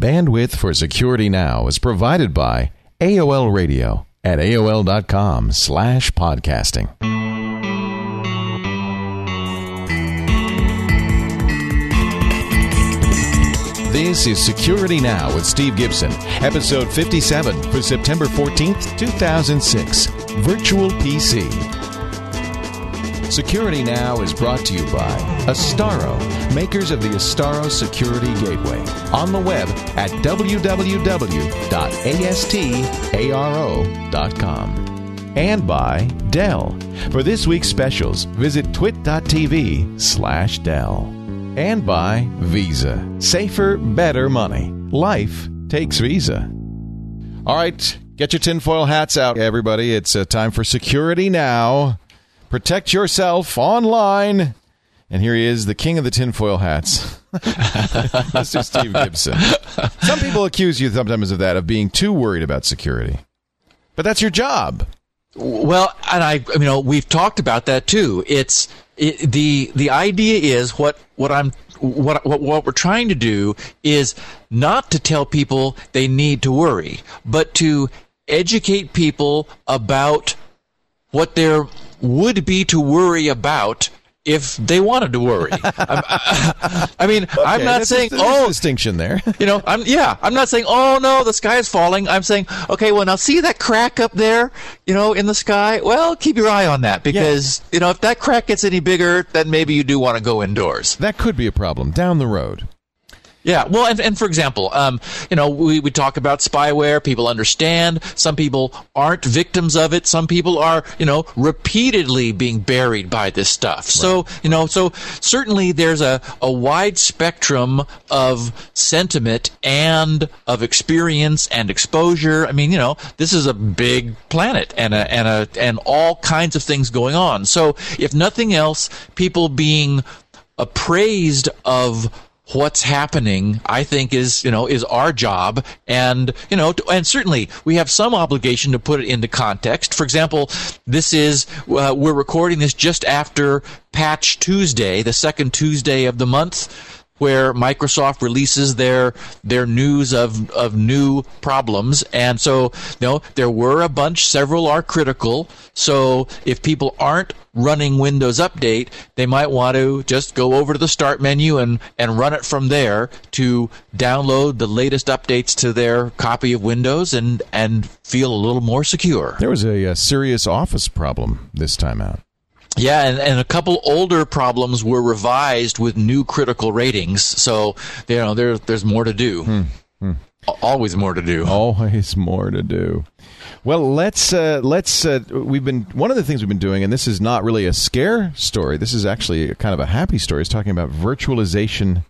Bandwidth for Security Now is provided by AOL Radio at AOL.com slash podcasting. This is Security Now with Steve Gibson, episode 57 for September 14th, 2006. Virtual PC. Security Now is brought to you by Astaro, makers of the Astaro Security Gateway, on the web at www.astaro.com. And by Dell. For this week's specials, visit twit.tv slash Dell and by Visa. Safer, better money. Life takes Visa. All right, get your tinfoil hats out, everybody. It's uh, time for Security Now. Protect yourself online. And here he is, the king of the tinfoil hats, Mr. Steve Gibson. Some people accuse you sometimes of that, of being too worried about security. But that's your job. Well, and I, you know, we've talked about that too. It's it, the the idea is what what I'm what, what what we're trying to do is not to tell people they need to worry, but to educate people about what there would be to worry about if they wanted to worry. I, I mean, okay, I'm not saying oh distinction there. you know, I'm yeah, I'm not saying oh no, the sky is falling. I'm saying okay, well now see that crack up there, you know, in the sky. Well, keep your eye on that because yeah. you know if that crack gets any bigger, then maybe you do want to go indoors. That could be a problem down the road. Yeah, well, and, and for example, um, you know, we, we talk about spyware. People understand. Some people aren't victims of it. Some people are, you know, repeatedly being buried by this stuff. Right. So, you know, so certainly there's a, a wide spectrum of sentiment and of experience and exposure. I mean, you know, this is a big planet and a, and a, and all kinds of things going on. So, if nothing else, people being appraised of what's happening, I think is, you know, is our job. And, you know, to, and certainly we have some obligation to put it into context. For example, this is, uh, we're recording this just after Patch Tuesday, the second Tuesday of the month where Microsoft releases their their news of of new problems, and so you know there were a bunch. Several are critical. So if people aren't running Windows Update, they might want to just go over to the Start menu and and run it from there to download the latest updates to their copy of Windows and and feel a little more secure. There was a, a serious Office problem this time out. Yeah, and, and a couple older problems were revised with new critical ratings. So you know there there's more to do. Hmm. Hmm. Always more to do. Always more to do. Well, let's uh, let's uh, we've been one of the things we've been doing, and this is not really a scare story. This is actually kind of a happy story. Is talking about virtualization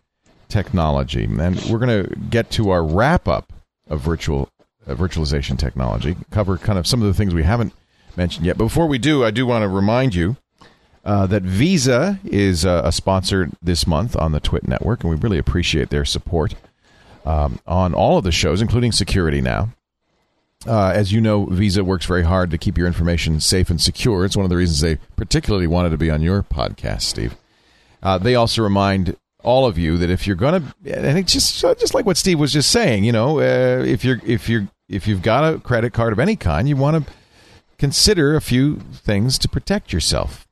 technology, and we're going to get to our wrap up of virtual uh, virtualization technology. Cover kind of some of the things we haven't mentioned yet. But before we do, I do want to remind you uh, that Visa is uh, a sponsor this month on the Twit Network, and we really appreciate their support um, on all of the shows, including Security Now. Uh, as you know, Visa works very hard to keep your information safe and secure. It's one of the reasons they particularly wanted to be on your podcast, Steve. Uh, they also remind all of you that if you're going to, and it's just just like what Steve was just saying, you know, uh, if you're if you're if you've got a credit card of any kind, you want to consider a few things to protect yourself.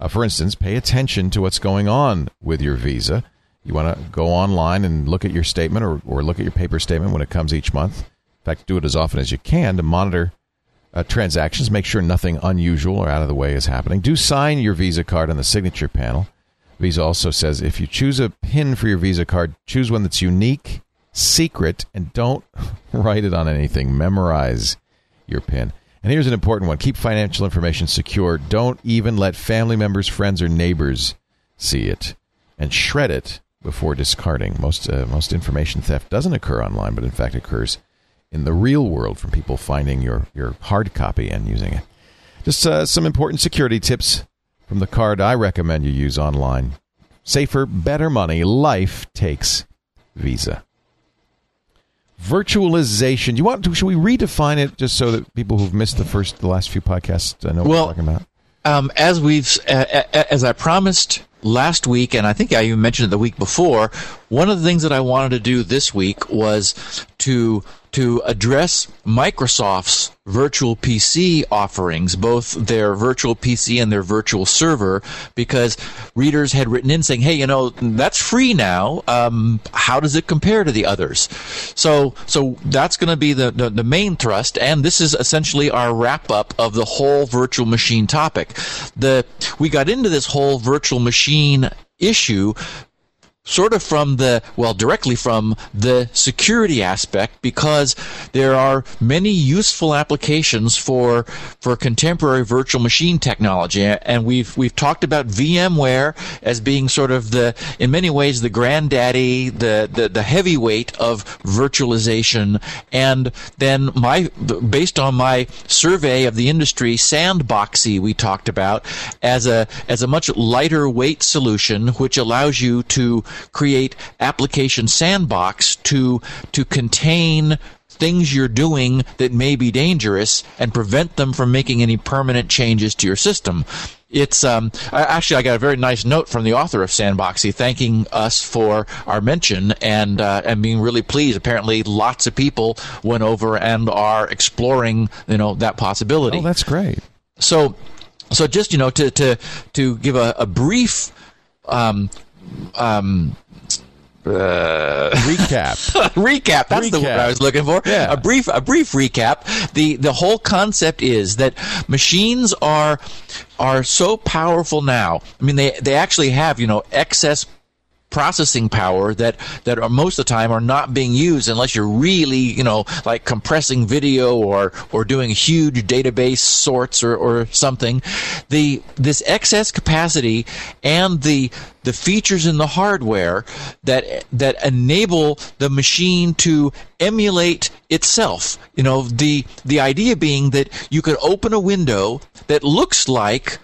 Uh, for instance, pay attention to what's going on with your visa. You want to go online and look at your statement or, or look at your paper statement when it comes each month. In fact, do it as often as you can to monitor uh, transactions, make sure nothing unusual or out of the way is happening. Do sign your Visa card on the signature panel. Visa also says if you choose a PIN for your Visa card, choose one that's unique, secret, and don't write it on anything. Memorize your PIN. And here's an important one keep financial information secure. Don't even let family members, friends, or neighbors see it. And shred it before discarding. Most, uh, most information theft doesn't occur online, but in fact occurs in the real world from people finding your, your hard copy and using it. Just uh, some important security tips from the card I recommend you use online. Safer, better money. Life takes Visa virtualization. You want to? Should we redefine it just so that people who've missed the first, the last few podcasts, I know well, what we're talking about? Um, as we've, uh, as I promised last week, and I think I even mentioned it the week before. One of the things that I wanted to do this week was to to address Microsoft's virtual PC offerings, both their virtual PC and their virtual server, because readers had written in saying, "Hey, you know, that's free now. Um, how does it compare to the others?" So, so that's going to be the, the the main thrust, and this is essentially our wrap up of the whole virtual machine topic. The we got into this whole virtual machine issue sort of from the well directly from the security aspect because there are many useful applications for for contemporary virtual machine technology. And we've we've talked about VMware as being sort of the in many ways the granddaddy the the, the heavyweight of virtualization. And then my based on my survey of the industry Sandboxie we talked about as a as a much lighter weight solution which allows you to create application sandbox to to contain things you're doing that may be dangerous and prevent them from making any permanent changes to your system. It's um, actually I got a very nice note from the author of Sandboxie thanking us for our mention and uh, and being really pleased. Apparently, lots of people went over and are exploring you know that possibility. Oh, that's great. So so just you know to to to give a, a brief um, um, uh, recap. recap. That's recap. the word I was looking for. Yeah. A brief, a brief recap. The the whole concept is that machines are are so powerful now. I mean, they they actually have you know excess processing power that that are most of the time are not being used unless you're really you know like compressing video or or doing huge database sorts or, or something. The this excess capacity and the the features in the hardware that that enable the machine to emulate itself. You know the the idea being that you could open a window that looks like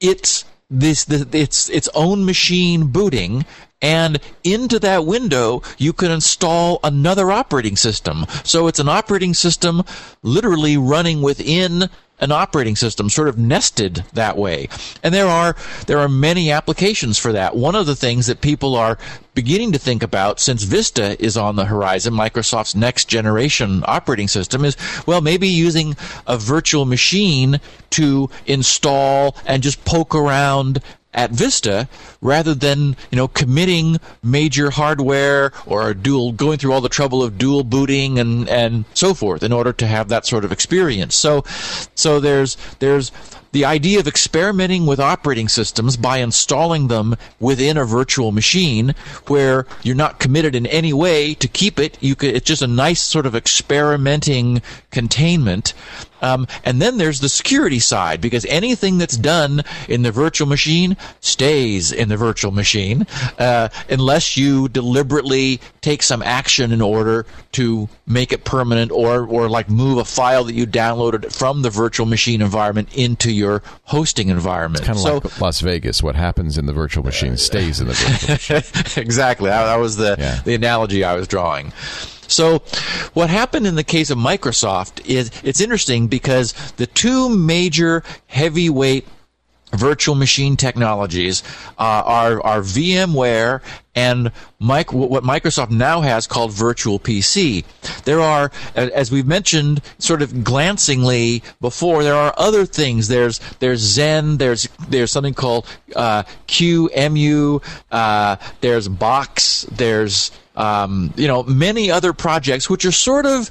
it's this, its its own machine booting and into that window you can install another operating system. So it's an operating system literally running within an operating system sort of nested that way. And there are there are many applications for that. One of the things that people are beginning to think about since Vista is on the horizon, Microsoft's next generation operating system is well maybe using a virtual machine to install and just poke around at Vista rather than you know committing major hardware or dual going through all the trouble of dual booting and and so forth in order to have that sort of experience. So so there's there's the idea of experimenting with operating systems by installing them within a virtual machine where you're not committed in any way to keep it. You could it's just a nice sort of experimenting containment. Um, and then there's the security side because anything that's done in the virtual machine stays in the virtual machine uh, unless you deliberately take some action in order to make it permanent or, or like move a file that you downloaded from the virtual machine environment into your hosting environment. It's kind of so, like Las Vegas. What happens in the virtual machine stays in the virtual machine. exactly. That, that was the, yeah. the analogy I was drawing. So, what happened in the case of Microsoft is it's interesting because the two major heavyweight virtual machine technologies uh, are, are VMware and Mike, what Microsoft now has called Virtual PC. There are, as we've mentioned, sort of glancingly before, there are other things. There's there's Xen. There's there's something called uh, QEMU. Uh, there's Bochs. There's um, you know, many other projects which are sort of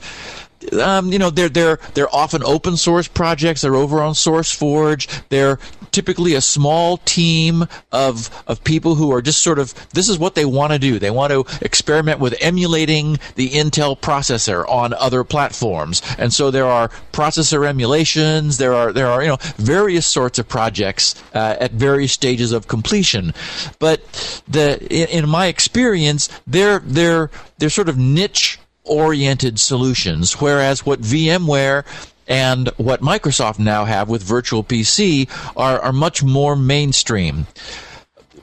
um, you know, they're they're they're often open source projects. They're over on SourceForge. They're typically a small team of of people who are just sort of this is what they want to do. They want to experiment with emulating the Intel processor on other platforms. And so there are processor emulations. There are there are you know various sorts of projects uh, at various stages of completion. But the in, in my experience, they're they're they're sort of niche oriented solutions, whereas what VMware and what Microsoft now have with Virtual PC are, are much more mainstream.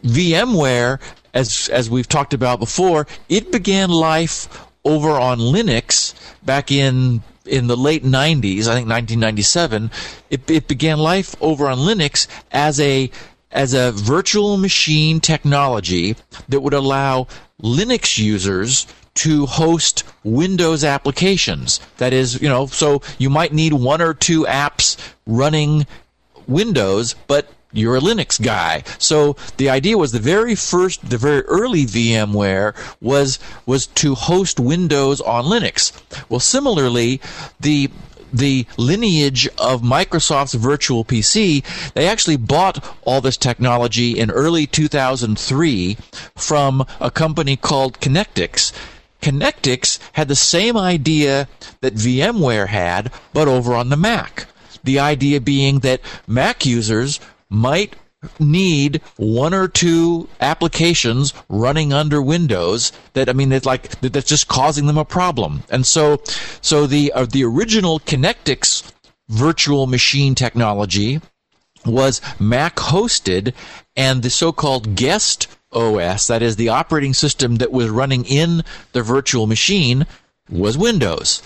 VMware, as as we've talked about before, it began life over on Linux back in in the late 90s, I think 1997. It, it began life over on Linux as a as a virtual machine technology that would allow Linux users to host Windows applications. That is, you know, so you might need one or two apps running Windows, but you're a Linux guy. So the idea was the very first, the very early VMware was was to host Windows on Linux. Well, similarly, the the lineage of Microsoft's virtual PC, they actually bought all this technology in early 2003 from a company called Connectix. Connectix had the same idea that VMware had, but over on the Mac. The idea being that Mac users might need one or two applications running under Windows that I mean it's like that's just causing them a problem. And so so the uh, the original Connectix virtual machine technology was Mac hosted and the so-called guest OS that is the operating system that was running in the virtual machine was Windows.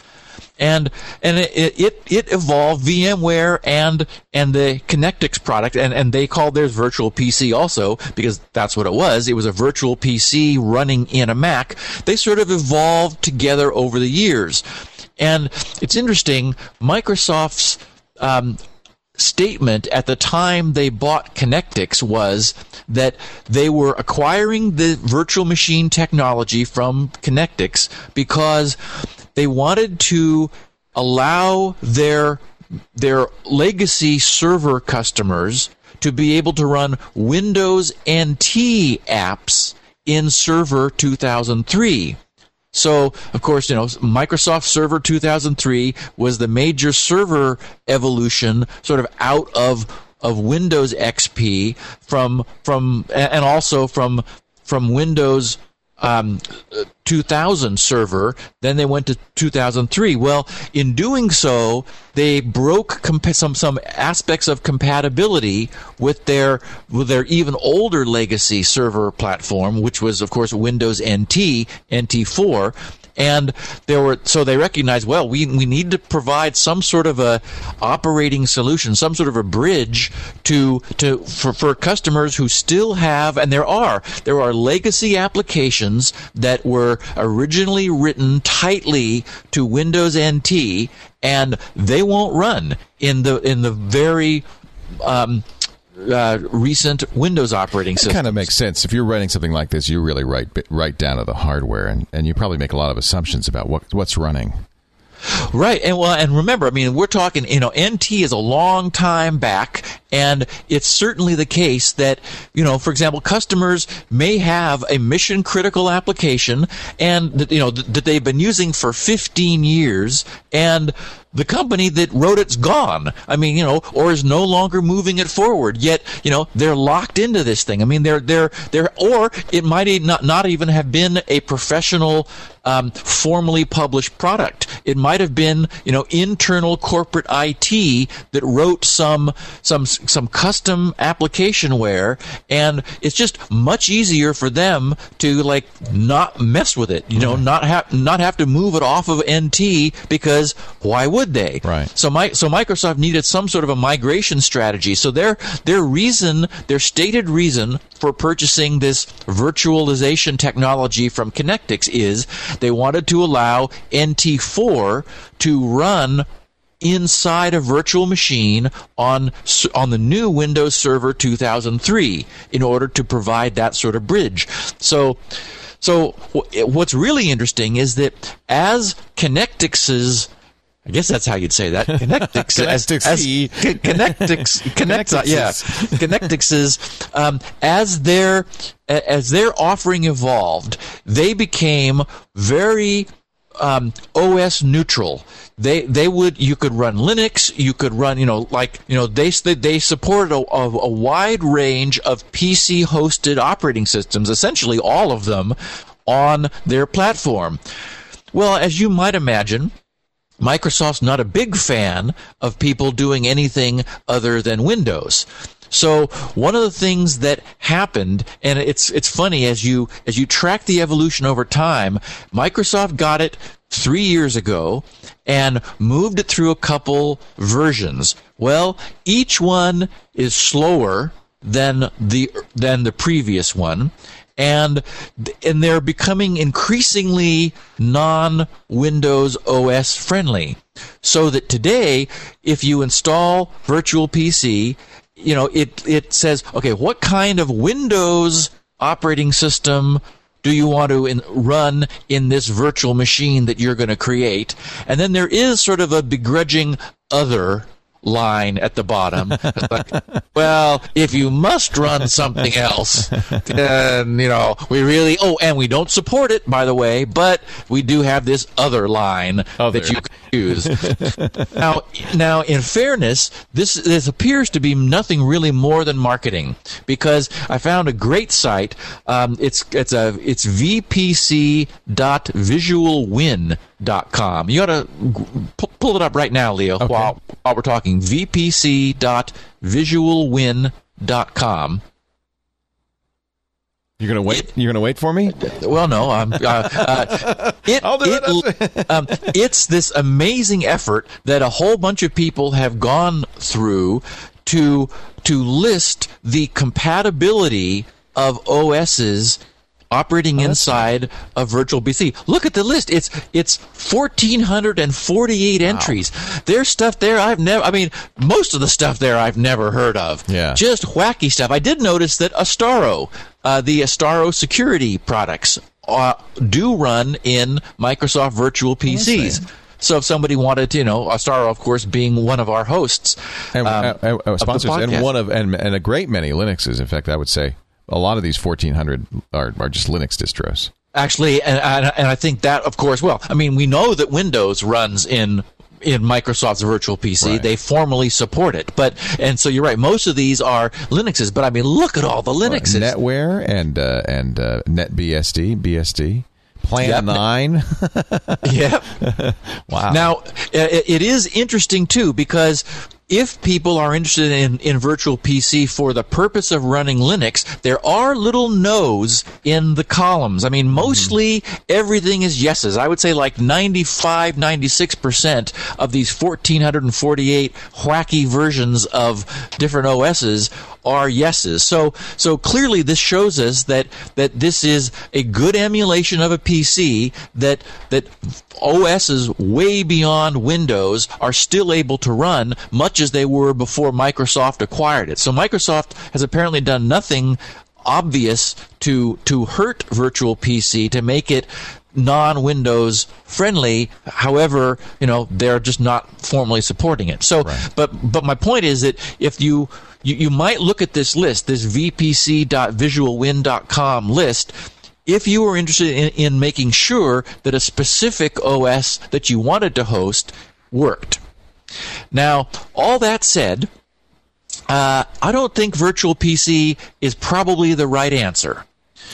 And and it, it it evolved VMware and and the Connectix product and and they called theirs virtual PC also because that's what it was. It was a virtual PC running in a Mac. They sort of evolved together over the years. And it's interesting Microsoft's um, statement at the time they bought Connectix was that they were acquiring the virtual machine technology from Connectix because they wanted to allow their their legacy server customers to be able to run Windows NT apps in Server 2003. So, of course, you know, Microsoft Server 2003 was the major server evolution sort of out of of Windows XP from from and also from from Windows um, 2000 server. Then they went to 2003. Well, in doing so, they broke comp- some some aspects of compatibility with their with their even older legacy server platform, which was of course Windows NT NT4 and there were so they recognized well we we need to provide some sort of a operating solution some sort of a bridge to to for, for customers who still have and there are there are legacy applications that were originally written tightly to Windows NT and they won't run in the in the very um, uh, recent Windows operating system. It kind of makes sense. If you're writing something like this, you really write right down to the hardware, and, and you probably make a lot of assumptions about what what's running. Right, and well, and remember, I mean, we're talking, you know, NT is a long time back, and it's certainly the case that, you know, for example, customers may have a mission critical application, and you know that they've been using for 15 years, and the company that wrote it's gone. I mean, you know, or is no longer moving it forward. Yet, you know, they're locked into this thing. I mean, they're they're they're, or it might not not even have been a professional, um, formally published product. It might have been, you know, internal corporate IT that wrote some some some custom applicationware, and it's just much easier for them to like not mess with it. You know, mm-hmm. not have not have to move it off of NT because why would would they? Right. So my so Microsoft needed some sort of a migration strategy. So their their reason, their stated reason for purchasing this virtualization technology from Connectix is they wanted to allow NT4 to run inside a virtual machine on on the new Windows Server 2003 in order to provide that sort of bridge. So so what's really interesting is that as Connectix's I guess that's how you'd say that. Connectix, Connectix, as, Connectix, Connectix, yeah, Connectix is um, as their as their offering evolved, they became very um, OS neutral. They they would you could run Linux, you could run you know like you know they they supported a, a, a wide range of PC hosted operating systems, essentially all of them on their platform. Well, as you might imagine Microsoft's not a big fan of people doing anything other than Windows. So one of the things that happened, and it's it's funny as you as you track the evolution over time, Microsoft got it three years ago and moved it through a couple versions. Well, each one is slower than the than the previous one and and they're becoming increasingly non-Windows OS friendly. So that today, if you install Virtual PC, you know it it says, okay, what kind of Windows operating system do you want to in, run in this virtual machine that you're going to create? And then there is sort of a begrudging other line at the bottom. like, well, if you must run something else, then you know we really. Oh, and we don't support it, by the way, but we do have this other line other. that you can use. now, now, in fairness, this this appears to be nothing really more than marketing because I found a great site. Um, it's it's a it's vpc.visualwin vpc.com. You got to pull it up right now, Leo, okay. while, while we're talking. vpc.visualwin.com. You're gonna wait. It, you're gonna wait for me. Well, no. I'm. Uh, uh, it, I'll do it. um, it's this amazing effort that a whole bunch of people have gone through to to list the compatibility of OSs operating oh, inside a virtual PC. Look at the list. It's it's 1448 wow. entries. There's stuff there I've never I mean, most of the stuff there I've never heard of. Yeah. Just wacky stuff. I did notice that Astaro, uh, the Astaro security products uh, do run in Microsoft virtual PCs. So if somebody wanted to, you know, Astaro, of course, being one of our hosts, and, um, uh, uh, sponsors, and one of and, and a great many Linuxes. In fact, I would say a lot of these 1400 are, are just Linux distros. Actually, and, and I think that, of course, well, I mean, we know that Windows runs in in Microsoft's virtual PC. Right. They formally support it. But and so you're right. Most of these are Linuxes. But I mean, look at all the Linuxes. NetWare and uh, and uh, NetBSD, BSD. Plan yep. 9. yep. wow. Now, it is interesting, too, because if people are interested in, in virtual PC for the purpose of running Linux, there are little no's in the columns. I mean, mostly mm-hmm. everything is yeses. I would say like 95, 96% of these 1448 wacky versions of different OSs are yeses. So so clearly this shows us that that this is a good emulation of a PC that that OSs way beyond Windows are still able to run much as they were before Microsoft acquired it. So Microsoft has apparently done nothing obvious to to hurt virtual PC to make it non-Windows friendly. However, you know they're just not formally supporting it. So, right. but but my point is that if you you, you might look at this list, this vpc.visualwin.com list, if you were interested in, in making sure that a specific OS that you wanted to host worked. Now, all that said, uh, I don't think virtual PC is probably the right answer.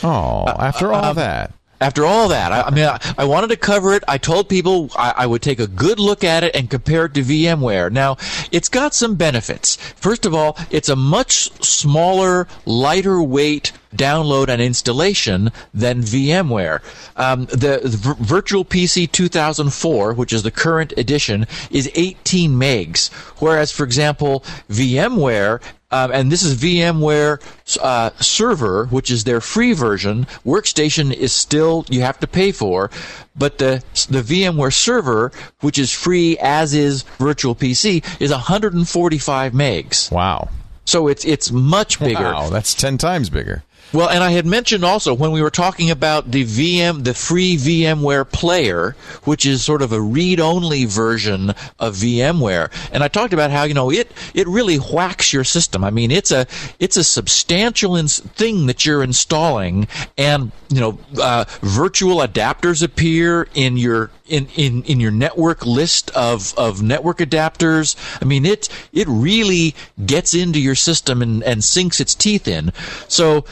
Oh, after all uh, um, that after all that, I, I mean, I, I, wanted to cover it. I told people I, I, would take a good look at it and compare it to VMware. Now, it's got some benefits. First of all, it's a much smaller, lighter weight download and installation than VMware. Um, the, the, Virtual PC 2004, which is the current edition, is 18 megs, whereas, for example, VMware um, and this is VMware uh, Server, which is their free version. Workstation is still you have to pay for, but the the VMware Server, which is free as is Virtual PC, is 145 megs. Wow. So it's it's much bigger. Wow, that's ten times bigger. Well, and I had mentioned also when we were talking about the VM, the free VMware player, which is sort of a read-only version of VMware, and I talked about how you know it it really whacks your system. I mean, it's a it's a substantial ins- thing that you're installing, and you know, uh, virtual adapters appear in your in, in, in your network list of, of network adapters. I mean, it, it really gets into your system and, and sinks its teeth in. So,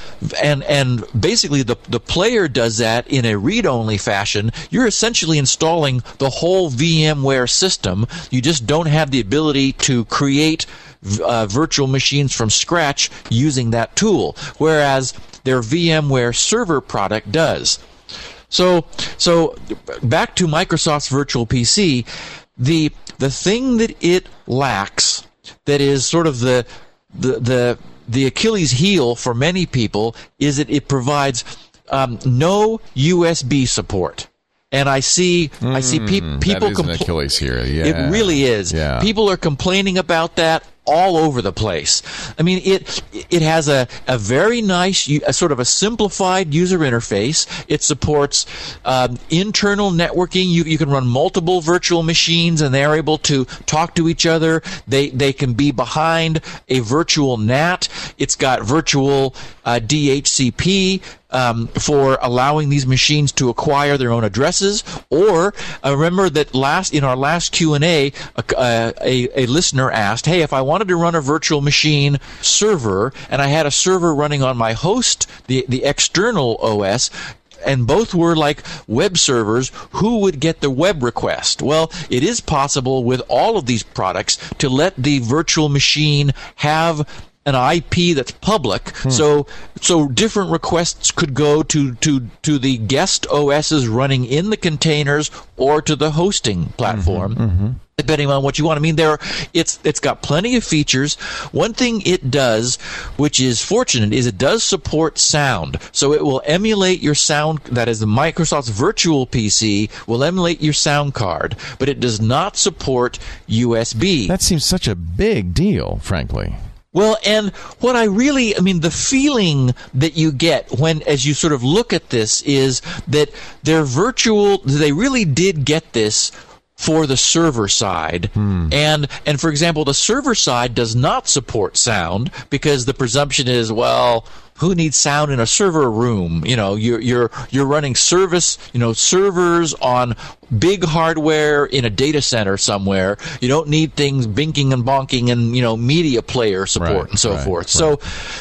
and, and basically the, the player does that in a read-only fashion. You're essentially installing the whole VMware system. You just don't have the ability to create uh, virtual machines from scratch using that tool. Whereas their VMware server product does. So, so back to Microsoft's virtual PC, the the thing that it lacks, that is sort of the the the the Achilles heel for many people is that it provides um, no USB support. And I see, I see pe- Hmm, people. that is an compl- Achilles here. Yeah, It really is. Yeah. People are complaining about that all over the place. I mean, it it has a, a very nice, a sort of a simplified user interface. It supports um, internal networking. You you can run multiple virtual machines, and they're able to talk to each other. They they can be behind a virtual NAT. It's got virtual uh, DHCP um, for allowing these machines to acquire their own addresses. Or uh, remember that last in our last Q and A, a, a, a listener asked, "Hey, if I wanted to run a virtual machine server and I had a server running on my host, the the external OS." and both were like web servers, who would get the web request? Well, it is possible with all of these products to let the virtual machine have an IP that's public, hmm. so so different requests could go to to to the guest OSs running in the containers or to the hosting platform mm-hmm, mm-hmm. depending on what you want. I mean, there it's it's got plenty of features. One thing it does, which is fortunate, is it does support sound. So it will emulate your sound. That is, the Microsoft's virtual PC will emulate your sound card, but it does not support USB. That seems such a big deal, frankly. Well, and what I really, I mean, the feeling that you get when, as you sort of look at this, is that they're virtual, they really did get this for the server side. Hmm. And, and for example, the server side does not support sound because the presumption is, well, who needs sound in a server room? You know, you're, you're, you're running service, you know, servers on big hardware in a data center somewhere. You don't need things binking and bonking and, you know, media player support Right, and so right, forth. So,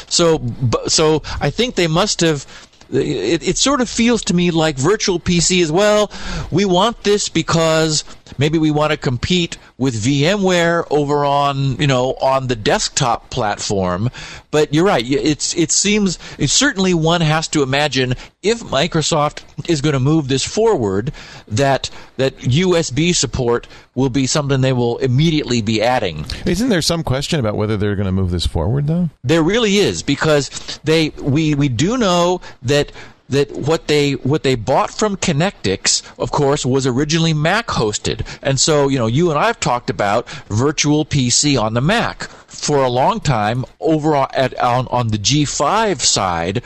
so, so I think they must have. It, it sort of feels to me like virtual PC as well. We want this because maybe we want to compete with VMware over on you know on the desktop platform. But you're right. It's it seems it certainly one has to imagine if Microsoft is going to move this forward that that USB support will be something they will immediately be adding. Isn't there some question about whether they're going to move this forward, though? There really is because they we we do know that that what they what they bought from Connectix, of course, was originally Mac hosted, and so you know you and I've talked about virtual PC on the Mac for a long time over on, at on, on the G5 side.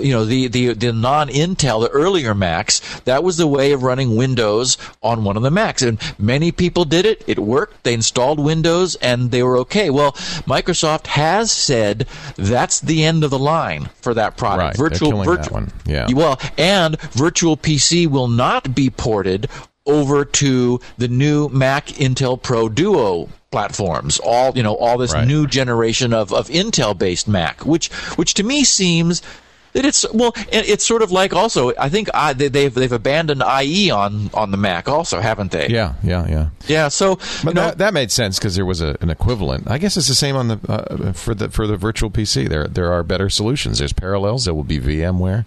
You know the the the non Intel, the earlier Macs, that was the way of running Windows on one of the Macs, and many people did it. It worked. They installed Windows and they were okay. Well, Microsoft has said that's the end of the line for that product. Right, they're Virtual, one. Yeah. Well, and Virtual PC will not be ported over to the new Mac Intel Pro Duo platforms. All you know, all this Right. new generation of, of Intel based Mac, which which to me seems that it's well, it's sort of like also. I think I, they, they've they've abandoned IE on on the Mac also, haven't they? Yeah, yeah, yeah. Yeah. So But you know, that, that made sense because there was a, an equivalent. I guess it's the same on the uh, for the for the virtual PC. There there are better solutions. There's parallels. There will be VMware.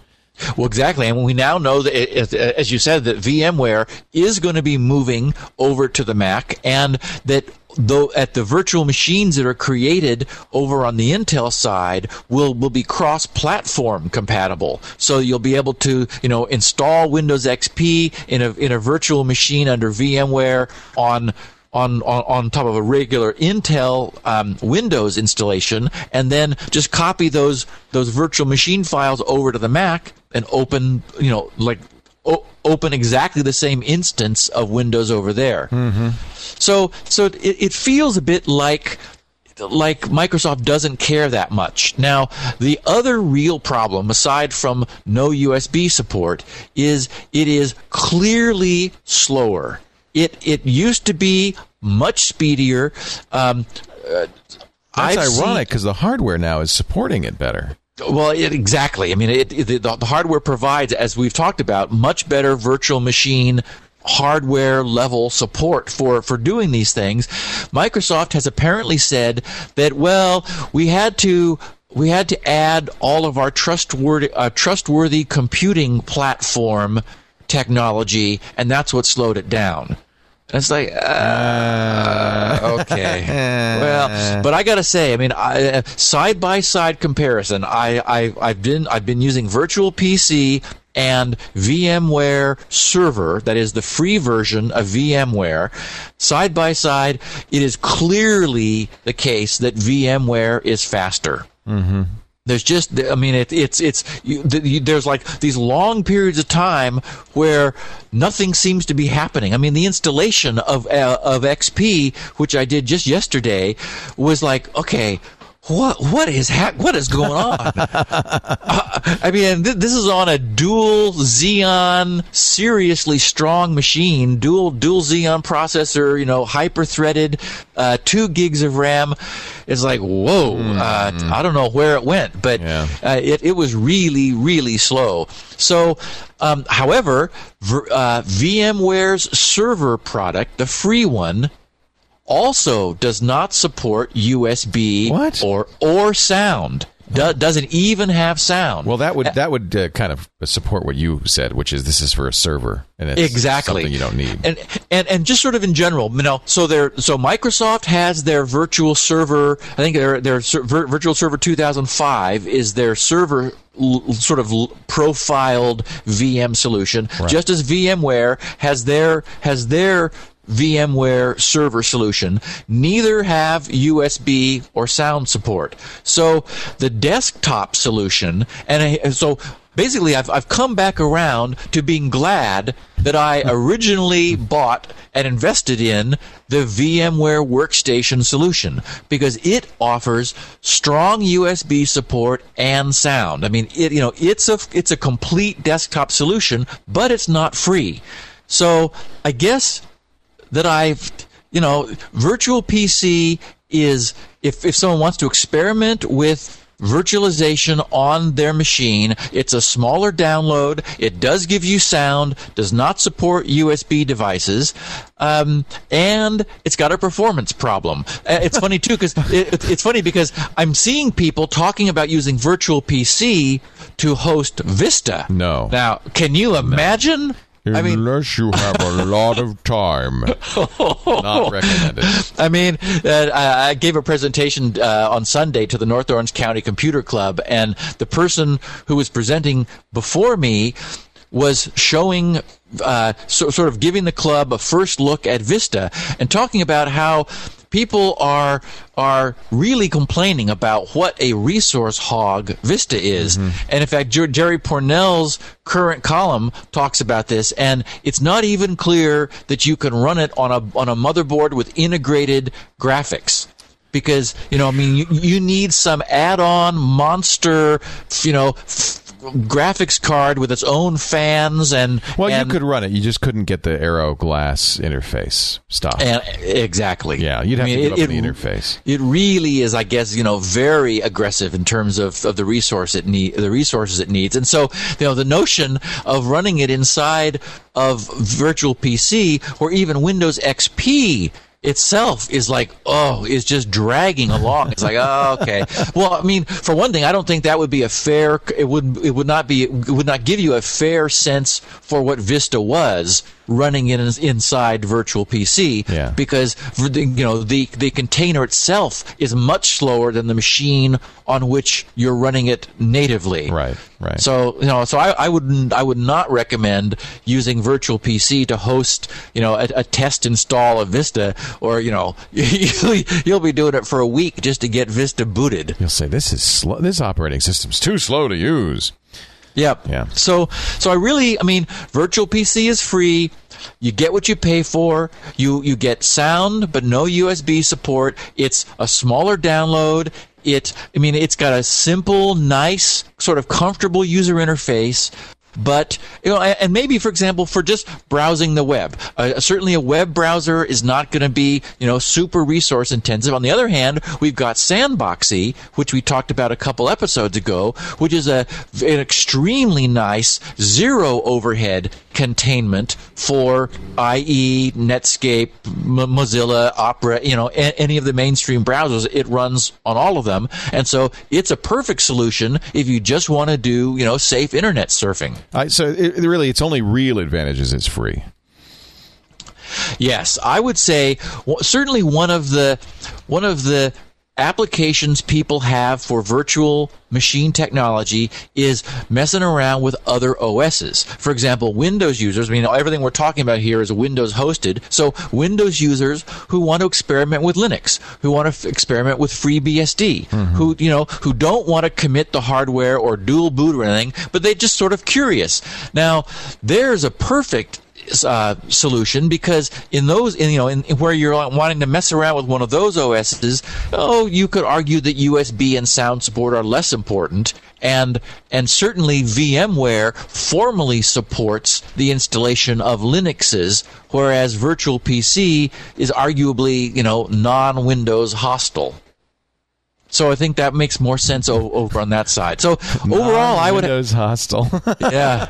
Well, exactly, and we now know that, it- as you said, that VMware is going to be moving over to the Mac, and that though at the virtual machines that are created over on the Intel side will will be cross-platform compatible. So you'll be able to, you know, install Windows XP in a in a virtual machine under VMware on on, on, on top of a regular Intel um, Windows installation, and then just copy those those virtual machine files over to the Mac and open, you know, like open exactly the same instance of Windows over there. Mm-hmm. So so it, it feels a bit like like Microsoft doesn't care that much. Now, the other real problem, aside from no USB support, is it is clearly slower. It it used to be much speedier. Um, uh, That's I've ironic because the hardware now is supporting it better. Well, it, exactly. I mean, it, it, the, the hardware provides, as we've talked about, much better virtual machine hardware level support for, for doing these things. Microsoft has apparently said that, well, we had to we had to add all of our trustworthy uh, trustworthy computing platform technology, and that's what slowed it down. And it's like, uh, okay. well, but I gotta say, I mean, side by side comparison, I, I, I've been, I've been using Virtual PC and VMware Server, that is the free version of VMware, side by side. It is clearly the case that VMware is faster. Mm-hmm. There's just, I mean, it, it's it's you, the, there's like these long periods of time where nothing seems to be happening. I mean, the installation of uh, of XP, which I did just yesterday, was like, okay, what what is ha- what is going on? uh, I mean, th- this is on a dual Xeon, seriously strong machine, dual dual Xeon processor, you know, hyper threaded, uh, two gigs of RAM. It's like whoa, mm. uh, I don't know where it went, but yeah. Uh, it it was really really slow. So, um, however, uh, VMware's server product, the free one, also does not support USB what? or or sound. Do, doesn't even have sound. Well, that would that would uh, kind of support what you said, which is this is for a server, and it's exactly something you don't need. And and and just sort of in general, you know, so there, so Microsoft has their virtual server. I think their their virtual server 2005 is their server sort of profiled VM solution, right. just as VMware has their has their VMware server solution. Neither have USB or sound support. So the desktop solution, and so basically I've, I've come back around to being glad that I originally bought and invested in the VMware Workstation solution because it offers strong USB support and sound. I mean, it you know it's a it's a complete desktop solution, but it's not free. So I guess that I've, you know, virtual PC is if if someone wants to experiment with virtualization on their machine. It's a smaller download. It does give you sound, does not support USB devices, um, and it's got a performance problem. Uh, it's funny too because it, it's funny because I'm seeing people talking about using virtual PC to host Vista. No. Now, can you imagine? No. I mean, unless you have a lot of time, not recommended. I mean, uh, I gave a presentation uh, on Sunday to the North Orange County Computer Club, and the person who was presenting before me was showing, uh, so, sort of giving the club a first look at Vista and talking about how people are are really complaining about what a resource hog Vista is. Mm-hmm. And in fact, Jerry Pournelle's current column talks about this, and it's not even clear that you can run it on a on a motherboard with integrated graphics because you know i mean you, you need some add-on monster you know f- graphics card with its own fans and well, and, you could run it. You just couldn't get the Aero glass interface stuff. And, exactly. Yeah, you'd have I mean, to give it, up it, the interface. It really is, I guess, you know, very aggressive in terms of, of the resource it need, the resources it needs. And so, you know, the notion of running it inside of Virtual PC or even Windows XP itself is like, oh, is just dragging along. It's like, oh, okay. Well, I mean, for one thing, I don't think that would be a fair. It would. It would not be. It would not give you a fair sense for what Vista was running in inside virtual PC yeah. because you know the the container itself is much slower than the machine on which you're running it natively. Right, right. So you know, so I, I would I would not recommend using virtual PC to host you know a, a test install of Vista, or you know you'll be doing it for a week just to get Vista booted. You'll say this is slow. This operating system's too slow to use. Yep. Yeah. So so I really I mean virtual PC is free. You get what you pay for. You you get sound but no USB support. It's a smaller download. It I mean it's got a simple, nice, sort of comfortable user interface. But you know, and maybe for example, for just browsing the web, uh, certainly a web browser is not going to be you know super resource intensive. On the other hand, we've got Sandboxie, which we talked about a couple episodes ago, which is a an extremely nice zero overhead containment for IE, Netscape, M- Mozilla, Opera, you know, a- any of the mainstream browsers. It runs on all of them, and so it's a perfect solution if you just want to do you know safe internet surfing. Uh, so it, really, its only real advantage is it's free. Yes, I would say certainly one of the one of the applications people have for virtual machine technology is messing around with other OSs. For example, Windows users, I mean, everything we're talking about here is Windows hosted. So Windows users who want to experiment with Linux, who want to f- experiment with FreeBSD, mm-hmm. who, you know, who don't want to commit the hardware or dual boot or anything, but they're just sort of curious. Now, there's a perfect uh, solution because in those, in, you know, in, in where you're wanting to mess around with one of those OSs, oh, you could argue that USB and sound support are less important, and and certainly VMware formally supports the installation of Linuxes, whereas Virtual PC is arguably, you know, non-Windows hostile. So I think that makes more sense o- over on that side. So overall, I would Windows hostile. yeah,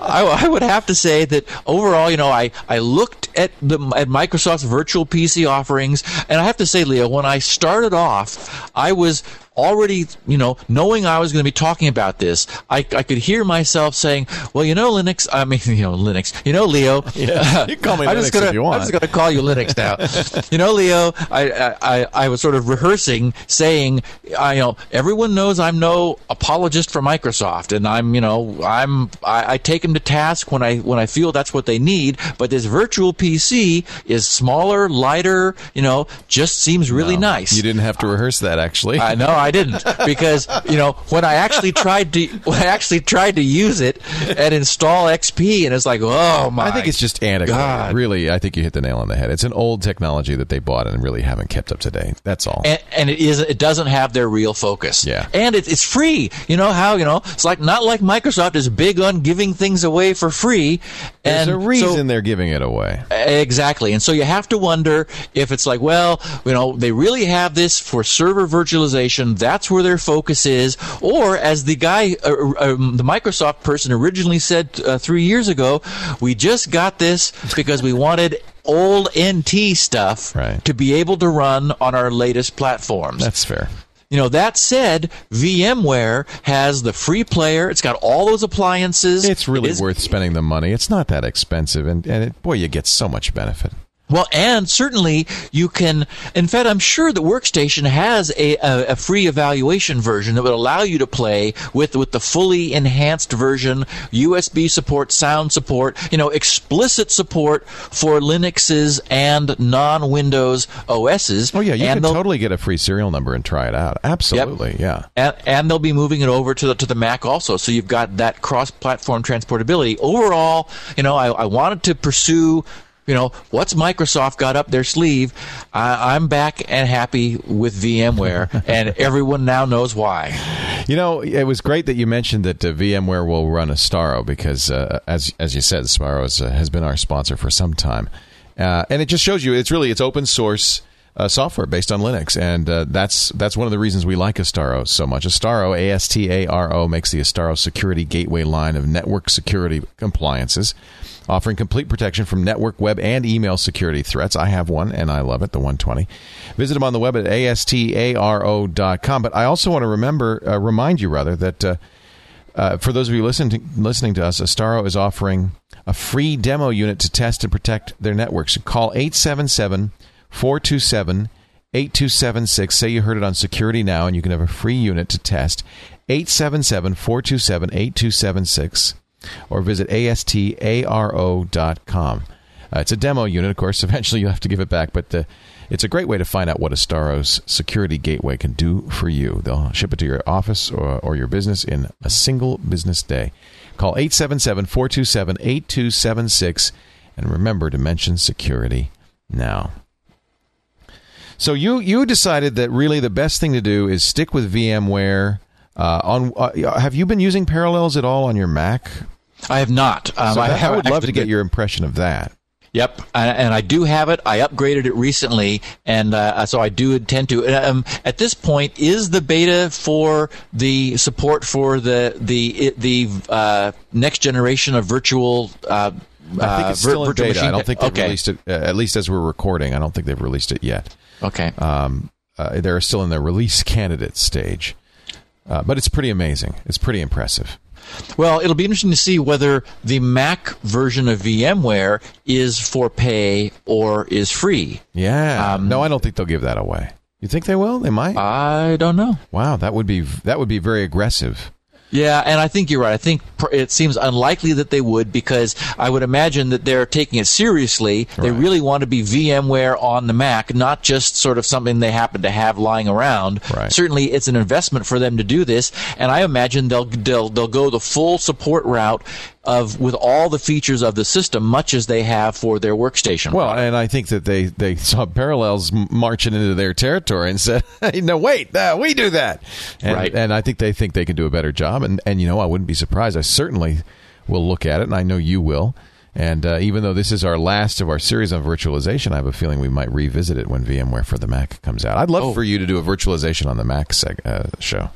I, I would have to say that overall, you know, I, I looked at the at Microsoft's virtual PC offerings, and I have to say, Leo, when I started off, I was already, you know, knowing I was going to be talking about this, I, I could hear myself saying, "Well, you know, Linux. I mean, you know, Linux. You know, Leo. Yeah, you can call me I'm Linux just gonna, if you want. I'm just going to call you Linux now. you know, Leo. I, I I was sort of rehearsing, saying, I you know, everyone knows I'm no apologist for Microsoft, and I'm, you know, I'm I, I take them to task when I when I feel that's what they need. But this virtual PC is smaller, lighter. You know, just seems really nice. You didn't have to rehearse that, actually. I know I didn't because you know when I actually tried to when I actually tried to use it and install XP and it's like oh my I think it's just antiquated. God. Really, I think you hit the nail on the head. It's an old technology that they bought and really haven't kept up to date. That's all. and, and it is it doesn't have their real focus. Yeah. and it's it's free. You know how you know it's like not like Microsoft is big on giving things away for free. There's and a reason so- they're giving it away. Exactly. And so you have to wonder if it's like, well, you know, they really have this for server virtualization. That's where their focus is. Or as the guy, uh, um, the Microsoft person originally said uh, three years ago, we just got this because we wanted old NT stuff Right. to be able to run on our latest platforms. That's fair. You know, that said, VMware has the free player. It's got all those appliances. It's really It is- worth spending the money. It's not that expensive, and, and it, boy, you get so much benefit. Well, and certainly you can. In fact, I'm sure that Workstation has a, a, a free evaluation version that would allow you to play with with the fully enhanced version, USB support, sound support, you know, explicit support for Linuxes and non-Windows OSs. Oh yeah, you and can totally get a free serial number and try it out. Absolutely, yeah. and, and they'll be moving it over to the, to the Mac also. So you've got that cross-platform transportability. Overall, you know, I, I wanted to pursue, you know, what's Microsoft got up their sleeve. I, I'm back and happy with VMware, and everyone now knows why. You know, it was great that you mentioned that uh, VMware will run Astaro because, uh, as as you said, Astaro uh, has been our sponsor for some time, uh, and it just shows you it's really it's open source. Uh, software based on Linux, and uh, that's that's one of the reasons we like Astaro so much. Astaro, A S T A R O, makes the Astaro Security Gateway line of network security compliances, offering complete protection from network, web, and email security threats. I have one, and I love it, the 120. Visit them on the web at astaro.com. But I also want to remember, uh, remind you rather, that uh, uh, for those of you listening to, listening to us, Astaro is offering a free demo unit to test and protect their networks. Call 877 427 8276. Say you heard it on Security Now, and you can have a free unit to test. 877 427 8276 or visit astaro.com. Uh, it's a demo unit, of course. Eventually, you'll have to give it back, but it's a great way to find out what Astaro's security gateway can do for you. They'll ship it to your office or, or your business in a single business day. Call 877 427 8276 and remember to mention security now. So you you decided that really the best thing to do is stick with VMware. Uh, on uh, have you been using Parallels at all on your Mac? I have not. Um, So I, that- I would love to get your impression of that. Yep, and, and I do have it. I upgraded it recently, and uh, so I do intend to. Um, at this point, is the beta for the support for the the the uh, next generation of virtual? Uh, I think it's uh, vir- still in virtual beta. I don't think they've okay. released it. Uh, at least as we're recording, I don't think they've released it yet. Okay. Um, uh, they're still in the release candidate stage, uh, but it's pretty amazing. It's pretty impressive. Well, it'll be interesting to see whether the Mac version of VMware is for pay or is free. Yeah. Um, no, I don't think they'll give that away. You think they will? They might. I don't know. Wow, that would be that would be very aggressive. Yeah, and I think you're right. I think it seems unlikely that they would because I would imagine that they're taking it seriously. Right. They really want to be VMware on the Mac, not just sort of something they happen to have lying around. Right. Certainly, it's an investment for them to do this, and I imagine they'll they'll they'll go the full support route of with all the features of the system, much as they have for their workstation. Well, product. and I think that they they saw Parallels marching into their territory and said, hey, "No, wait, uh, we do that," and, right. and I think they think they can do a better job. And and you know, I wouldn't be surprised. I certainly will look at it, and I know you will. And uh, even though this is our last of our series on virtualization, I have a feeling we might revisit it when VMware for the Mac comes out. I'd love oh. for you to do a virtualization on the Mac seg- uh, show.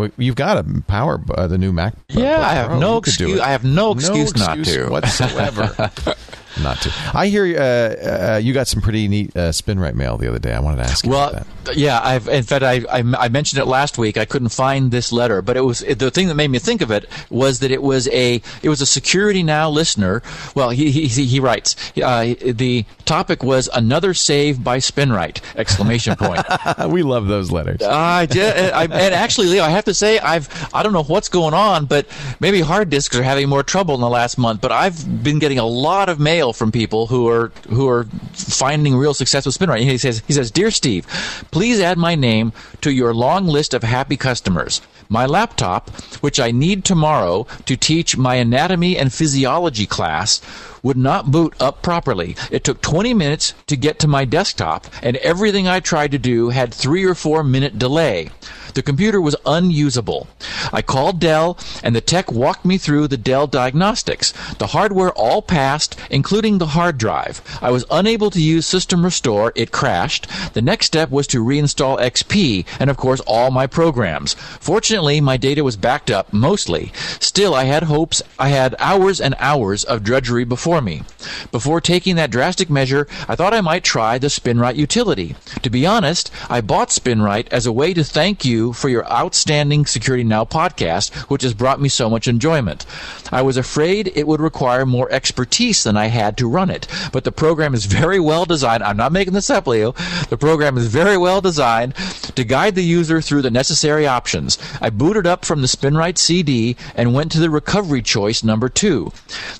Well, you've got a power uh, the new Mac. Yeah, I have no excuse. I have no excuse, no excuse not to whatsoever. not to. I hear uh, uh, you got some pretty neat uh, SpinRite mail the other day. I wanted to ask you well, about that. Yeah, I've in fact I, I, I mentioned it last week. I couldn't find this letter, but it was the thing that made me think of it was that it was a it was a Security Now listener. Well, he he, he writes uh, the topic was another save by SpinRite exclamation point. we love those letters. I did, I, and actually, Leo, I have to say I've I don't know what's going on, but maybe hard disks are having more trouble in the last month. But I've been getting a lot of mail from people who are who are finding real success with SpinRite. He says, he says, "Dear Steve, please add my name to your long list of happy customers. My laptop, which I need tomorrow to teach my anatomy and physiology class, would not boot up properly. It took 20 minutes to get to my desktop, and everything I tried to do had three or four minute delay." The computer was unusable. I called Dell, and the tech walked me through the Dell diagnostics. The hardware all passed, including the hard drive. I was unable to use System Restore. It crashed. The next step was to reinstall XP, and of course, all my programs. Fortunately, my data was backed up, mostly. Still, I had hopes. I had hours and hours of drudgery before me. Before taking that drastic measure, I thought I might try the SpinRite utility. To be honest, I bought SpinRite as a way to thank you for your outstanding Security Now podcast, which has brought me so much enjoyment. I was afraid it would require more expertise than I had to run it, but the program is very well designed. I'm not making this up, Leo. The program is very well designed to guide the user through the necessary options. I booted up from the SpinRite CD and went to the recovery choice number two.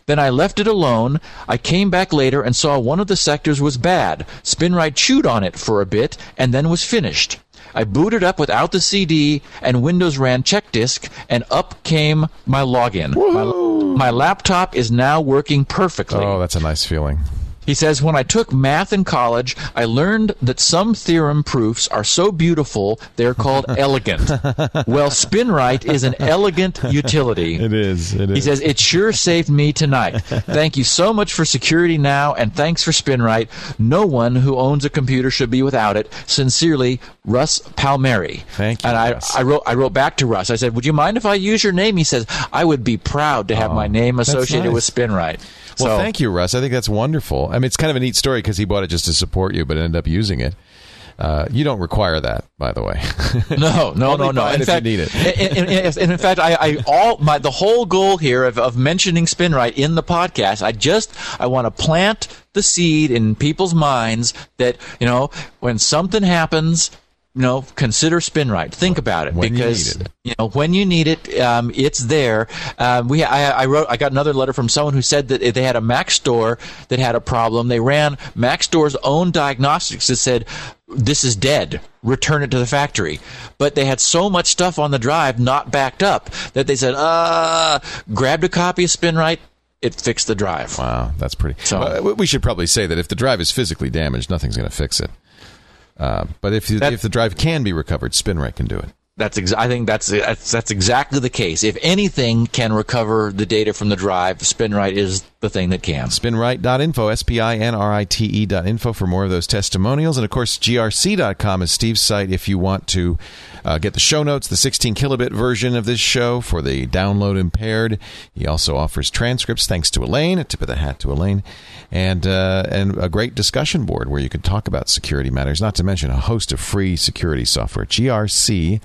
Then I left it alone. I came back later and saw one of the sectors was bad. SpinRite chewed on it for a bit and then was finished. I booted up without the CD, and Windows ran check disk, and up came my login. My, my, laptop is now working perfectly. Oh, that's a nice feeling. He says, When I took math in college, I learned that some theorem proofs are so beautiful they're called elegant. Well, SpinRite is an elegant utility. It is. It is. He says, It sure saved me tonight. Thank you so much for Security Now, and thanks for SpinRite. No one who owns a computer should be without it. Sincerely, Russ Palmieri. Thank you. And I, I, wrote, I wrote back to Russ. I said, Would you mind if I use your name? He says, I would be proud to have oh, my name associated nice. with SpinRite. Well, so, thank you, Russ. I think that's wonderful. I mean, it's kind of a neat story because he bought it just to support you, but ended up using it. Uh, you don't require that, by the way. no, no, no, no. In fact, need it. in, in, in, in, fact, I, I, all my the whole goal here of, of mentioning SpinRite in the podcast, I just I want to plant the seed in people's minds that you know when something happens, you know, consider SpinRite. Think about it when because you, it. you, know when you need it, um, it's there. Um, we I, I, wrote I got another letter from someone who said that they had a Mac store that had a problem. They ran Mac store's own diagnostics that said this is dead. Return it to the factory. But they had so much stuff on the drive not backed up that they said, uh, grabbed a copy of SpinRite, it fixed the drive. Wow, that's pretty. So uh, we should probably say that if the drive is physically damaged, nothing's going to fix it. Uh, but if that, if the drive can be recovered, SpinRite can do it. That's ex- I think that's, that's that's exactly the case. If anything can recover the data from the drive, SpinRite is the thing that can. Spinrite.info, S P I N R I T E.info for more of those testimonials. And of course, grc.com is Steve's site if you want to uh, get the show notes, the 16 kilobit version of this show for the download impaired. He also offers transcripts, thanks to Elaine. A tip of the hat to Elaine. And, uh, and a great discussion board where you can talk about security matters, not to mention a host of free security software. grc.com.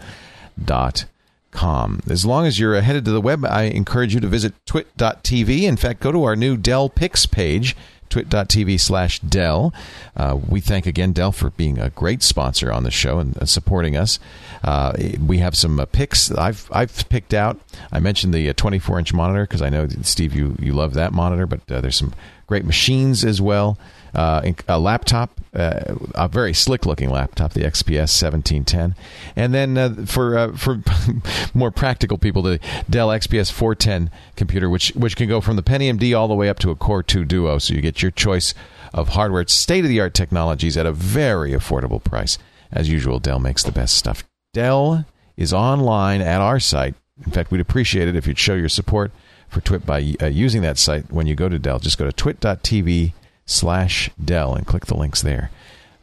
Com. As long as you're headed to the web, I encourage you to visit twit.tv. In fact, go to our new Dell Picks page, twit.tv slash Dell. Uh, we thank again Dell for being a great sponsor on the show and uh, supporting us. Uh, we have some uh, picks I've I've picked out. I mentioned the 24 inch monitor because I know Steve you you love that monitor, but uh, there's some great machines as well uh, a laptop, uh, a very slick looking laptop, the XPS 1710, and then uh, for uh, for more practical people, the Dell XPS 410 computer, which which can go from the Pentium D all the way up to a Core 2 Duo, so you get your choice of hardware. State of the art technologies at a very affordable price. As usual, Dell makes the best stuff. Dell is online at our site. In fact, we'd appreciate it if you'd show your support for Twit by uh, using that site when you go to Dell. Just go to twit.tv slash Dell and click the links there.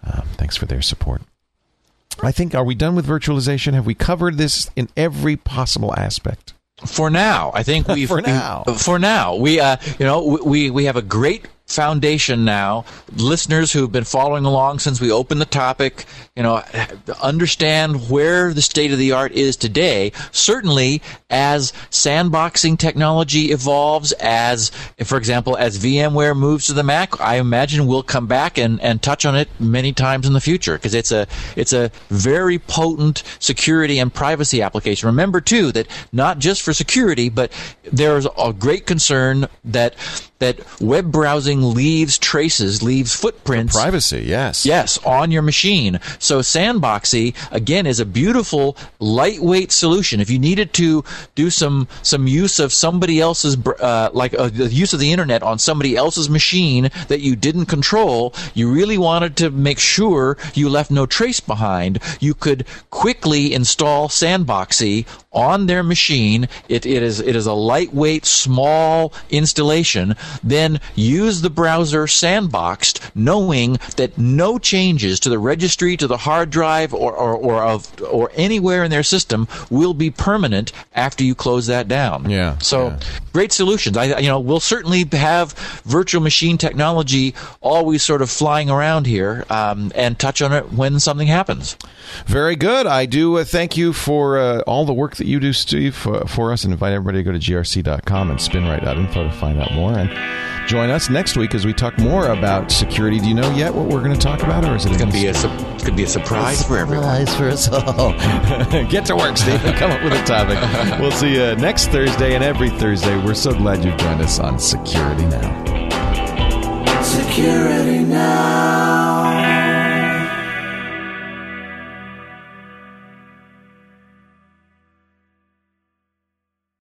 Um, thanks for their support. I think, are we done with virtualization? Have we covered this in every possible aspect? For now, I think we've for now. We, for now, we uh, you know we we have a great foundation now. Listeners who've been following along since we opened the topic, you know, understand where the state of the art is today. Certainly, as sandboxing technology evolves, as, for example, as VMware moves to the Mac, I imagine we'll come back and, and touch on it many times in the future because it's a, it's a very potent security and privacy application. Remember too that not just for security, but there's a great concern that that web browsing leaves traces, leaves footprints. For privacy, yes. Yes, on your machine. So Sandboxie, again, is a beautiful, lightweight solution. If you needed to do some, some use of somebody else's, uh, like uh, the use of the internet on somebody else's machine that you didn't control, you really wanted to make sure you left no trace behind, you could quickly install Sandboxie on their machine. It, it is it is a lightweight, small installation. Then use the browser sandboxed, knowing that no changes to the registry, to the hard drive, or or, or of or anywhere in their system will be permanent after you close that down. Yeah. So yeah. great solutions. I you know we'll certainly have virtual machine technology always sort of flying around here um, and touch on it when something happens. Very good. I do uh, thank you for uh, all the work that you do, Steve, uh, for us, and invite everybody to go to grc.com and spinrite.info to find out more. And join us next week as we talk more about security. Do you know yet what we're going to talk about, or is it going to be a su- it's going to be a surprise, a for everyone? Surprise for us all. Get to work, Steve. Come up with a topic. We'll see you next Thursday and every Thursday. We're so glad you've joined us on Security Now. Security Now.